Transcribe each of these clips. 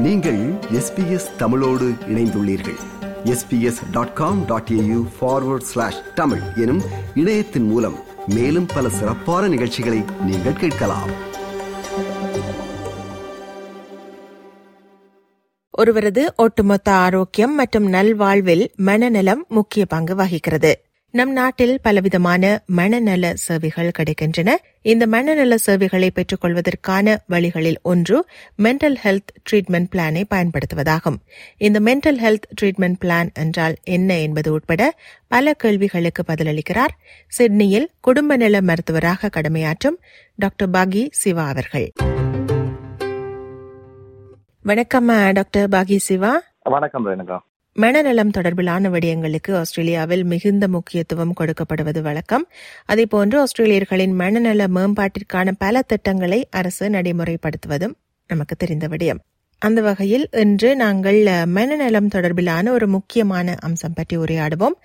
நீங்கள் எஸ்பிஎஸ் தமிழோடு இணைந்துள்ளீர்கள். SBS dot com dot AU forward slash Tamil எனும் இணையத்தின் மூலம் மேலும் பல சிறப்பான நிகழ்ச்சிகளை நீங்கள் கேட்கலாம். ஒருவரது ஒட்டுமொத்த ஆரோக்கியம் மற்றும் நல்வாழ்வில் மனநலம் முக்கிய பங்கு வகிக்கிறது. நம் நாட்டில் பலவிதமான மனநல சேவைகள் கிடைக்கின்றன. இந்த மனநல சேவைகளை பெற்றுக் கொள்வதற்கான வழிகளில் ஒன்று மென்டல் ஹெல்த் ட்ரீட்மெண்ட் பிளானை பயன்படுத்துவதாகும். இந்த மென்டல் ஹெல்த் ட்ரீட்மெண்ட் பிளான் என்றால் என்ன என்பது உட்பட பல கேள்விகளுக்கு பதிலளிக்கிறார். சிட்னியில் குடும்ப நல மருத்துவராக கடமையாற்றும் டாக்டர் பாகி சிவா அவர்கள். வணக்கம் டாக்டர் பாகி சிவா. வணக்கம் ரேணுகா. மனநலம் தொடர்பிலான விடயங்களுக்கு ஆஸ்திரேலியாவில் மிகுந்த முக்கியத்துவம் கொடுக்கப்படுவது வழக்கம். அதேபோன்று ஆஸ்திரேலியர்களின் மனநல மேம்பாட்டிற்கான பல திட்டங்களை அரசு நடைமுறைப்படுத்துவதும் நமக்கு தெரிந்த விடயம். அந்த வகையில் இன்று நாங்கள் மனநலம் தொடர்பிலான ஒரு முக்கியமான அம்சம் பற்றி உரையாடுவோம்.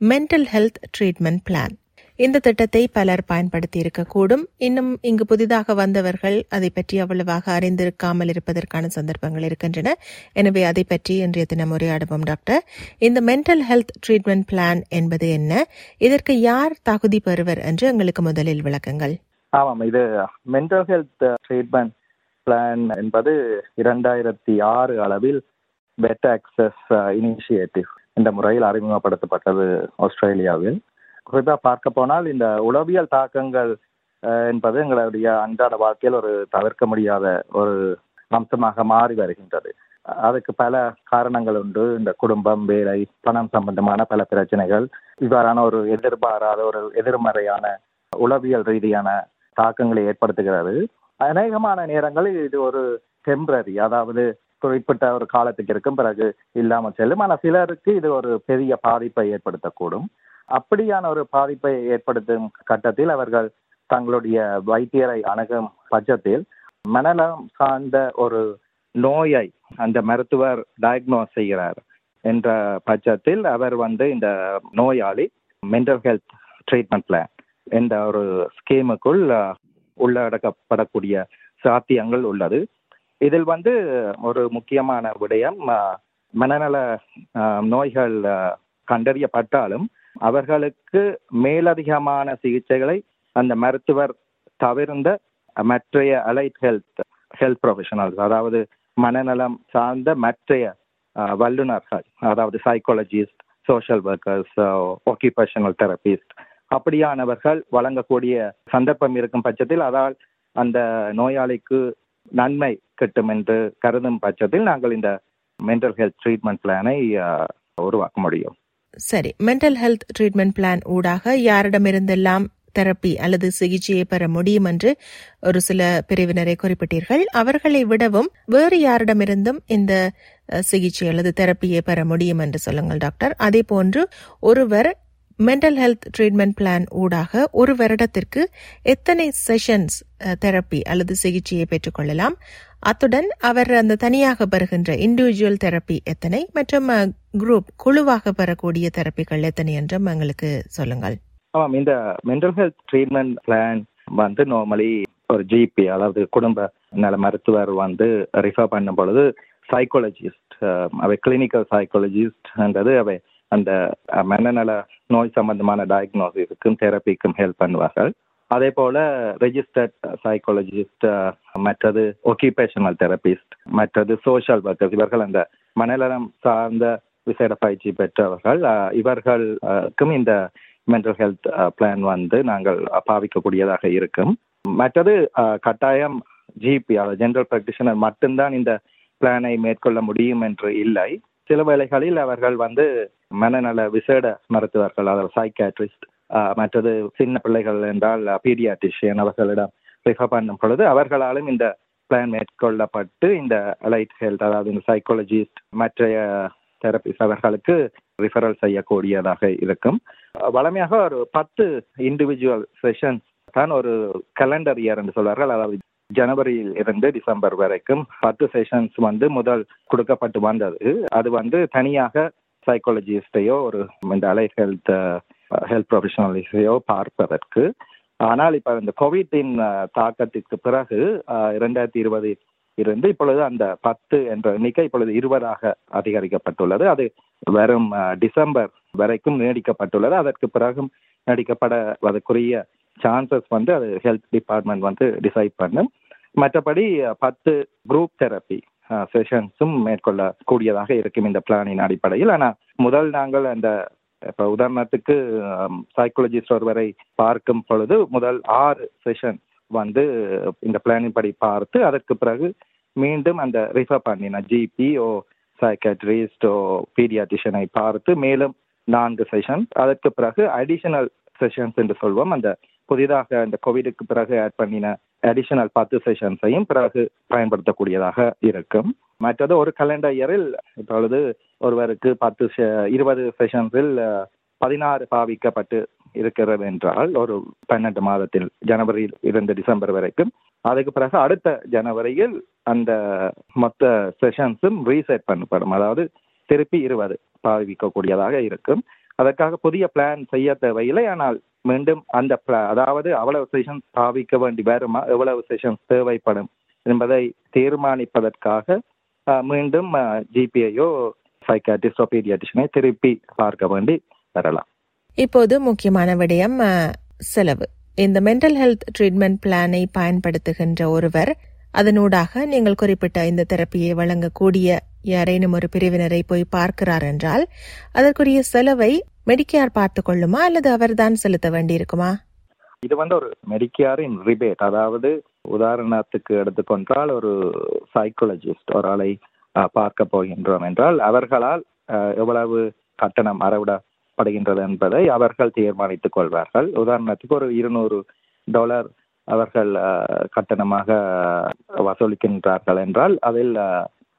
மென்டல் ஹெல்த் ட்ரீட்மெண்ட் பிளான் இந்த திட்டத்தை பலர் பயன்படுத்தி இருக்கக்கூடும் இன்னும் இங்கு புதிதாக வந்தவர்கள் அதை பற்றி அவ்வளவாக அறிந்திருக்காமல் இருப்பதற்கான சந்தர்ப்பங்கள் இருக்கின்றன. எனவே அதை பற்றி இன்றைய தினம் உரையாடுவோம் டாக்டர். இந்த மென்டல் ஹெல்த் ட்ரீட்மெண்ட் பிளான் என்பது என்ன? இதற்கு யார் தகுதி பெறுவர் என்று எங்களுக்கு முதலில் விளக்குங்கள். ஆமாம் இது மென்டல் ஹெல்த் ட்ரீட்மெண்ட் பிளான் என்பது இரண்டாயிரத்தி ஆறு அளவில் பெட் ஆக்சஸ் இனிஷியேட்டிவ் என்ற முறையில் அறிமுகப்படுத்தப்பட்டது ஆஸ்திரேலியாவில். குறிப்பாக பார்க்க போனால் இந்த உளவியல் தாக்கங்கள் என்பது எங்களுடைய அன்றாட வாழ்க்கையில் ஒரு தவிர்க்க முடியாத ஒரு அம்சமாக மாறி வருகின்றது. அதுக்கு பல காரணங்கள் உண்டு. இந்த குடும்பம் வேலை பணம் சம்பந்தமான பல பிரச்சனைகள் இவ்வாறான ஒரு எதிர்பாராத ஒரு எதிர்மறையான உளவியல் ரீதியான தாக்கங்களை ஏற்படுத்துகிறது. அநேகமான நேரங்களில் இது ஒரு டெம்பரரி அதாவது குறிப்பிட்ட ஒரு காலத்துக்கு இருக்கும் பிறகு இல்லாமல் செல்லும். ஆனால் சிலருக்கு இது ஒரு பெரிய பாதிப்பை ஏற்படுத்தக்கூடும். அப்படியான ஒரு பாதிப்பை ஏற்படுத்தும் கட்டத்தில் அவர்கள் தங்களுடைய வைத்தியரை அணுகும் பட்சத்தில் மனநலம் சார்ந்த ஒரு நோயை அந்த மருத்துவர் டயக்னோஸ் செய்கிறார் என்ற பட்சத்தில் அவர் வந்து இந்த நோயாளி மென்டல் ஹெல்த் ட்ரீட்மெண்ட் பிளான் என்ற ஒரு ஸ்கீமுக்குள் உள்ளடக்கப்படக்கூடிய சாத்தியங்கள் உள்ளது. இதில் வந்து ஒரு முக்கியமான விடயம் மனநல நோய்கள் கண்டறியப்பட்டாலும் அவர்களுக்கு மேலதிகமான சிகிச்சைகளை அந்த மருத்துவர் தவிர்ந்த மற்றைய அலைட் ஹெல்த் ஹெல்த் ப்ரொஃபஷனல்ஸ் அதாவது மனநலம் சார்ந்த மற்றைய வல்லுநர்கள் அதாவது psychologist social workers occupational therapist அப்படியானவர்கள் வழங்கக்கூடிய சந்தர்ப்பம் இருக்கும் பட்சத்தில் அதால் அந்த நோயாளிக்கு நன்மை கிட்டும் என்று கருதும் பட்சத்தில் நாங்கள் இந்த மென்டல் ஹெல்த் ட்ரீட்மெண்ட் பிளானை உருவாக்க முடியும். சரி மென்டல் ஹெல்த் ட்ரீட்மெண்ட் பிளான் ஊடாக யாரிடமிருந்தெல்லாம் தெரப்பி அல்லது சிகிச்சையை பெற முடியும் என்று ஒரு சில பிரிவினரை குறிப்பிட்டீர்கள். அவர்களை விடவும் வேறு யாரிடமிருந்தும் இந்த சிகிச்சை அல்லது தெரப்பியை பெற முடியும் என்று சொல்லுங்கள் டாக்டர் அதே போன்று ஒருவர் மென்டல் ஹெல்த் ட்ரீட்மெண்ட் பிளான் ஊடாக ஒரு வருடத்திற்கு எத்தனை செஷன்ஸ் தெரப்பி அல்லது சிகிச்சையை பெற்றுக்கொள்ளலாம்? அத்துடன் அவர் அந்த தனியாக பெறுகின்ற இண்டிவிஜுவல் தெரப்பி எத்தனை? மற்றும் குரூப் குழுவாக பெறக்கூடிய தெரப்பிகள் எத்தனை என்றும் எங்களுக்கு சொல்லுங்கள். ஆமாம் இந்த மென்டல் ஹெல்த் ட்ரீட்மெண்ட் பிளான் வந்து நார்மலி ஒரு ஜிபி அதாவது குடும்ப நல மருத்துவர் வந்து ரிஃபர் பண்ணும் பொழுது சைக்காலஜிஸ்ட் அவை கிளினிக்கல் சைக்காலஜிஸ்ட்ன்றது அவை அந்த மனநல நோய் சம்பந்தமான டயக்னோசிஸுக்கும் தெரப்பிக்கும் ஹெல்ப் பண்ணுவார்கள். அதே போல ரெஜிஸ்டர்ட் சைக்காலஜிஸ்ட் மற்றது ஒக்கியூபேஷனல் தெரபிஸ்ட் மற்றது சோஷியல் ஒர்க்கர்ஸ் இவர்கள் அந்த மனநலம் சார்ந்த விசேட பயிற்சி பெற்றவர்கள் இவர்களுக்கும் இந்த மென்டல் ஹெல்த் பிளான் வந்து நாங்கள் பாவிக்கக்கூடியதாக இருக்கும். மற்றது கட்டாயம் ஜிபி அதாவது ஜென்ரல் ப்ராக்டிஷனர் மட்டும்தான் இந்த பிளானை மேற்கொள்ள முடியும் என்று இல்லை. சில வேளைகளில் அவர்கள் வந்து மனநல விசேட மருத்துவர்கள் அதாவது சைக்காட்ரிஸ்ட் மற்றது சின்ன பிள்ளைகள் என்றால் பீடியாட்ரிஷியன் அவர்களிடம் ரிஃபர் பண்ணும் பொழுது அவர்களாலும் இந்த பிளான் மேற்கொள்ளப்பட்டு இந்த அலைட் ஹெல்த் அதாவது இந்த சைக்காலஜிஸ்ட் மற்றைய தெரபிஸ்ட் அவர்களுக்கு ரிஃபரல் செய்யக்கூடியதாக இருக்கும். வளமையாக ஒரு பத்து இண்டிவிஜுவல் செஷன்ஸ் தான் ஒரு கலண்டர் இயர் என்று சொல்வார்கள். அதாவது ஜனவரியில் இருந்து டிசம்பர் வரைக்கும் பத்து செஷன்ஸ் வந்து முதல் கொடுக்கப்பட்டு வந்தது. அது வந்து தனியாக சைக்காலஜிஸ்டையோ ஒரு இந்த அலை ஹெல்த் ஹெல்த் ப்ரொஃபஷனலிஸ்டையோ பார்ப்பதற்கு. ஆனால் இப்போ இந்த கோவிட்டின் uh, தாக்கத்திற்கு பிறகு uh, இரண்டாயிரத்தி இருபது இருந்து இப்பொழுது அந்த பத்து என்ற எண்ணிக்கை இப்பொழுது இருபதாக அதிகரிக்கப்பட்டுள்ளது. அது வரும் uh, டிசம்பர் வரைக்கும் நீடிக்கப்பட்டுள்ளது. அதற்கு பிறகும் நீடிக்கப்படவதற்குரிய சான்சஸ் வந்து அது ஹெல்த் டிபார்ட்மெண்ட் வந்து டிசைட் பண்ணும். மற்றபடி பத்து குரூப் தெரப்பி செஷன்ஸும் மேற்கொள்ளக்கூடியதாக இருக்கும் இந்த பிளானின் அடிப்படையில். ஆனால் முதல் நாங்கள் அந்த இப்போ உதாரணத்துக்கு சைக்காலஜிஸ்ட் ஒருவரை பார்க்கும் பொழுது முதல் ஆறு செஷன் வந்து இந்த பிளானின் படி பார்த்து அதற்கு பிறகு மீண்டும் அந்த ரிஃபர் பண்ணின ஜிபி ஓ சைக்காட்ரிஸ்ட் ஓ பீடியாட்டிஷனை பார்த்து மேலும் நான்கு செஷன் அதற்கு பிறகு அடிஷனல் செஷன்ஸ் என்று சொல்வோம். அந்த புதிதாக இந்த கோவிடுக்கு பிறகு ஆட் பண்ணின அடிஷனல் பத்து செஷன்ஸையும் பிறகு பயன்படுத்தக்கூடியதாக இருக்கும். மற்றது ஒரு கலண்டர் இயரில் இப்பொழுது ஒருவருக்கு பத்து இருபது செஷன்ஸில் பதினாறு பாவிக்கப்பட்டு இருக்கிறது என்றால் ஒரு பன்னெண்டு மாதத்தில் ஜனவரியில் இருந்து டிசம்பர் வரைக்கும் அதுக்கு பிறகு அடுத்த ஜனவரியில் அந்த மொத்த செஷன்ஸும் ரீசெட் பண்ணப்படும். அதாவது திருப்பி இருபது பாவிக்கக்கூடியதாக இருக்கும். அதற்காக புதிய பிளான் செய்ய தேவையில்லை. ஆனால் மீண்டும் அந்த அதாவது அவ்வளவு செஷன் பாவிக்க வேண்டி வருமா எவ்வளவு செஷன் தேவைப்படும் என்பதை தீர்மானிப்பதற்காக மீண்டும் ஜிபிஐயோ சைக்காட்டிஸ்டோ பீடியாட்டிஷனை திருப்பி பார்க்க வேண்டி வரலாம். இப்போது முக்கியமான விடயம் செலவு. இந்த மென்டல் ஹெல்த் ட்ரீட்மெண்ட் பிளானை பயன்படுத்துகின்ற ஒருவர் அதனூடாக நீங்கள் குறிப்பிட்ட இந்த தெரப்பியை வழங்கக்கூடிய யாரேனும் ஒரு பிரிவினரை போய் பார்க்கிறார் என்றால் அதற்குரிய செலவை மெடிக்கேர் பார்த்து கொள்ளுமா அல்லது அவர்தான் செலுத்த வேண்டியிருக்குமா? இது வந்து ஒரு மெடிக்கேரின் ரிபேட். அதாவது உதாரணத்துக்கு எடுத்துக்கொண்டால் ஒரு சைக்காலஜிஸ்ட் ஒரு ஆளை பார்க்க போகின்றோம் என்றால் அவர்களால் எவ்வளவு கட்டணம் அறவிடப்படுகின்றது என்பதை அவர்கள் தீர்மானித்துக் கொள்வார்கள். உதாரணத்துக்கு ஒரு இருநூறு டாலர் அவர்கள் கட்டணமாக வசூலிக்கின்றார்கள் என்றால் அதில்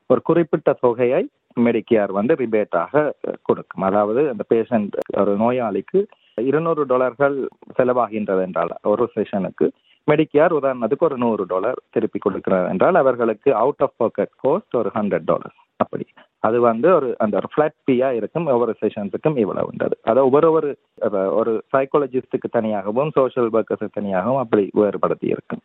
ஒரு குறிப்பிட்ட தொகையை மெடிக்கேர் வந்து ரிபேட்டாக கொடுக்கும். அதாவது அந்த பேஷண்ட் ஒரு நோயாளிக்கு இருநூறு டாலர்கள் செலவாகின்றது என்றால் ஒரு செஷனுக்கு மெடிக்கேர் உதாரணத்துக்கு ஒரு நூறு டாலர் திருப்பி கொடுக்கிறது என்றால் அவர்களுக்கு அவுட் ஆஃப் பாக்கெட் கோஸ்ட் ஒரு ஹண்ட்ரட் டாலர் அப்படி. அது வந்து ஒரு அந்த ஒரு ஃபிளாட் ஃபீயா இருக்கும் ஒவ்வொரு செஷன்ஸுக்கும் இவ்வளவுன்றது அதை ஒவ்வொரு ஒரு ஒரு சைக்காலஜிஸ்டுக்கு தனியாகவும் சோஷியல் ஒர்க்கர்ஸுக்கு தனியாகவும் அப்படி வேறுபடுத்தி இருக்கும்.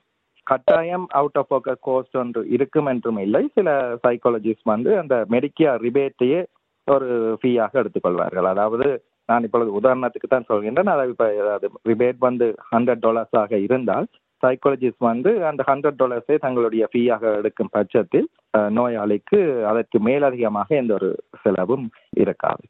கட்டாயம் அவுட் ஆஃப் பாக்கெட் கோஸ்ட் ஒன்று இருக்கும் என்றும் இல்லை. சில சைக்காலஜிஸ்ட் வந்து அந்த மெடிக்கியா ரிபேட்டையே ஒரு ஃபீயாக எடுத்துக்கொள்வார்கள். அதாவது நான் இப்பொழுது உதாரணத்துக்கு தான் சொல்கின்றேன். அதை இப்போ ஏதாவது ரிபேட் வந்து ஹண்ட்ரட் டாலர்ஸாக இருந்தால் சைக்காலஜிஸ்ட் வந்து அந்த ஹண்ட்ரட் டாலர்ஸை தங்களுடைய ஃபீயாக எடுக்கும் பட்சத்தில் நோயாளிக்கு அதற்கு மேலதிகமாக எந்த ஒரு செலவும் இருக்காது.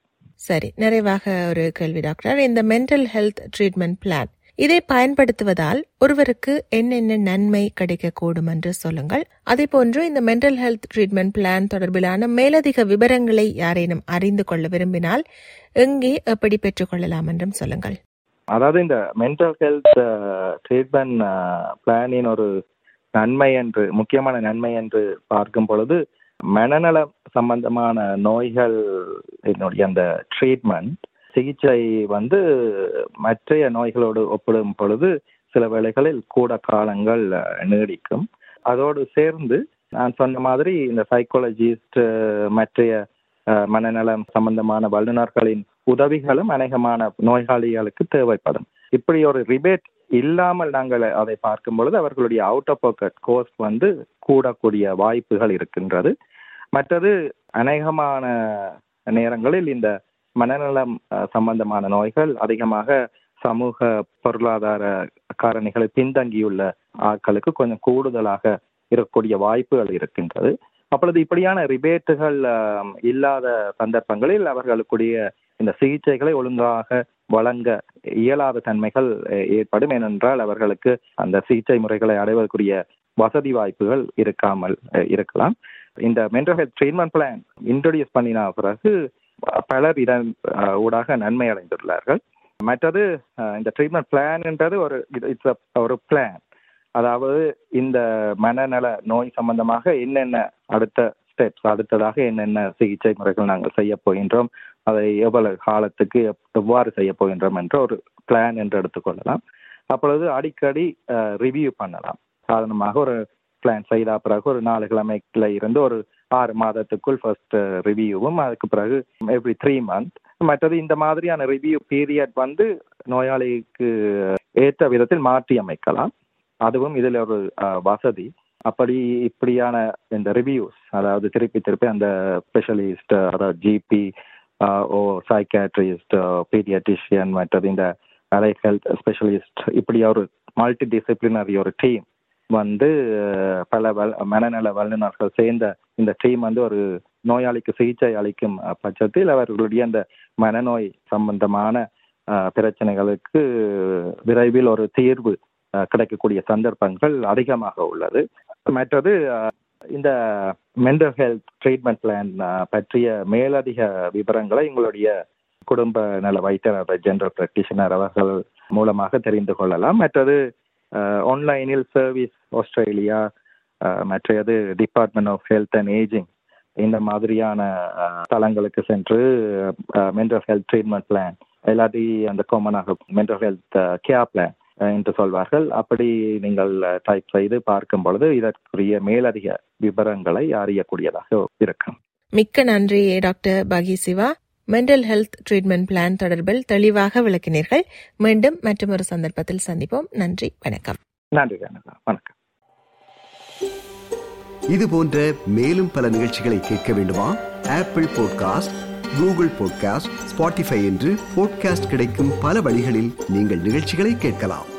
சரி நிறைவாக ஒரு கேள்வி டாக்டர். இந்த மென்டல் ஹெல்த் ட்ரீட்மெண்ட் பிளான் இதை பயன்படுத்துவதால் ஒருவருக்கு என்னென்ன நன்மை கிடைக்கக்கூடும் என்று சொல்லுங்கள். அதே போன்று இந்த மென்டல் ஹெல்த் ட்ரீட்மெண்ட் பிளான் தொடர்பிலான மேலதிக விவரங்களை யாரேனும் அறிந்து கொள்ள விரும்பினால் எங்கே எப்படி பெற்றுக்கொள்ளலாம் என்றும் சொல்லுங்கள். அதாவது இந்த மென்டல் ஹெல்த் ட்ரீட்மெண்ட் பிளானின் ஒரு நன்மை என்று முக்கியமான நன்மை என்று பார்க்கும் பொழுது மனநல சம்பந்தமான நோய்கள் என்னுடைய அந்த ட்ரீட்மெண்ட் சிகிச்சை வந்து மற்றைய நோய்களோடு ஒப்பிடும் பொழுது சில வேளைகளில் கூட காலங்கள் நீடிக்கும். அதோடு சேர்ந்து நான் சொன்ன மாதிரி இந்த சைக்காலஜிஸ்ட் மற்றைய அஹ், மனநலம் சம்பந்தமான வல்லுநர்களின் உதவிகளும் அநேகமான நோயாளிகளுக்கு தேவைப்படும். இப்படி ஒரு ரிபேட் இல்லாமல் நாங்கள் அதை பார்க்கும் பொழுது அவர்களுடைய அவுட் ஆஃப் பாக்கெட் கோஸ்ட் வந்து கூடக்கூடிய வாய்ப்புகள் இருக்கின்றது. மற்றது அநேகமான நேரங்களில் இந்த மனநலம் அஹ், சம்பந்தமான நோய்கள் அதிகமாக சமூக பொருளாதார காரணிகளை பின்தங்கியுள்ள ஆட்களுக்கு கொஞ்சம் கூடுதலாக இருக்கக்கூடிய வாய்ப்புகள் இருக்கின்றது. அப்பொழுது இப்படியான ரிபேட்டுகள் இல்லாத சந்தர்ப்பங்களில் அவர்களுக்குடைய இந்த சிகிச்சைகளை ஒழுங்காக வழங்க இயலாத தன்மைகள் ஏற்படும். ஏனென்றால் அவர்களுக்கு அந்த சிகிச்சை முறைகளை அடைவதற்குரிய வசதி வாய்ப்புகள் இருக்காமல் இருக்கலாம். இந்த mental health treatment plan introduce பண்ணின பிறகு பலர் இதன் ஊடாக நன்மை அடைந்துள்ளார்கள். மற்றது இந்த ட்ரீட்மெண்ட் பிளான்ன்றது ஒரு இட்ஸ் ஒரு பிளான் அதாவது இந்த மனநல நோய் சம்பந்தமாக என்னென்ன அடுத்த ஸ்டெப்ஸ் அடுத்ததாக என்னென்ன சிகிச்சை முறைகள் நாங்கள் செய்ய போகின்றோம் அதை எவ்வளவு காலத்துக்கு எவ்வாறு செய்ய போகின்றோம் என்ற ஒரு பிளான் என்று எடுத்துக்கொள்ளலாம் அப்பொழுது அடிக்கடி ரிவ்யூ பண்ணலாம். சாதாரணமாக ஒரு பிளான் செய்த பிறகு ஒரு நாலு கிழமைக்குள்ள இருந்து ஒரு ஆறு மாதத்துக்குள் ஃபர்ஸ்ட் ரிவ்யூவும் uh, அதுக்கு பிறகு எவ்ரி த்ரீ மந்த் மற்றது இந்த மாதிரியான ரிவ்யூ பீரியட் வந்து நோயாளிக்கு ஏற்ற விதத்தில் மாற்றி அமைக்கலாம். அதுவும் இதில் ஒரு uh, வசதி. அப்படி இப்படியான இந்த ரிவ்யூஸ் அதாவது திருப்பி திருப்பி அந்த ஸ்பெஷலிஸ்ட் uh, அதாவது ஜிபி ஓ சைக்காட்ரிஸ்ட் பீடியாட்டிஷியன் மற்றது இந்த அலை ஹெல்த் ஸ்பெஷலிஸ்ட் இப்படி ஒரு மல்டி டிசிப்ளினரி ஒரு டீம் வந்து பல வல் மனநல வல்லுநர்கள் சேர்ந்த இந்த டீம் வந்து ஒரு நோயாளிக்கு சிகிச்சை அளிக்கும் பட்சத்தில் அவர்களுடைய அந்த மனநோய் சம்பந்தமான பிரச்சனைகளுக்கு விரைவில் ஒரு தீர்வு கிடைக்கக்கூடிய சந்தர்ப்பங்கள் அதிகமாக உள்ளது. மற்றது இந்த மென்டல் ஹெல்த் ட்ரீட்மெண்ட் பிளான் பற்றிய மேலதிக விவரங்களை எங்களுடைய குடும்ப நல வைத்தியர் ஜெனரல் பிராக்டிஷனர் அவர்கள் மூலமாக தெரிந்து கொள்ளலாம். மற்றது ஆன்லைனில் சர்வீஸ் ஆஸ்திரேலியா மற்றது department of health and ageing இந்த மாதிரியான தளங்களுக்கு சென்று மென்டல் ஹெல்த் ட்ரீட்மெண்ட் பிளான் எல்லாத்தையும் அந்த காமனாக மென்டல் ஹெல்த் கேர் பிளான் என்று சொல்வார்கள். அப்படி நீங்கள் டைப் செய்து பார்க்கும் பொழுது இதற்குரிய மேலதிக விவரங்களை அறியக்கூடியதாக இருக்கும். மிக்க நன்றி doctor Bagi Siva. Mental health treatment plan தொடர்பில் தெளிவாக விளக்கினீர்கள். மீண்டும் மற்றொரு சந்தர்ப்பத்தில் சந்திப்போம். நன்றி வணக்கம். நன்றி வணக்கம். இது போன்ற மேலும் பல நிகழ்ச்சிகளை கேட்க வேண்டுமா? Apple podcast Google podcast Spotify என்று பாட்காஸ்ட் கிடைக்கும் பல வழிகளில் நீங்கள் நிகழ்ச்சிகளை கேட்கலாம்.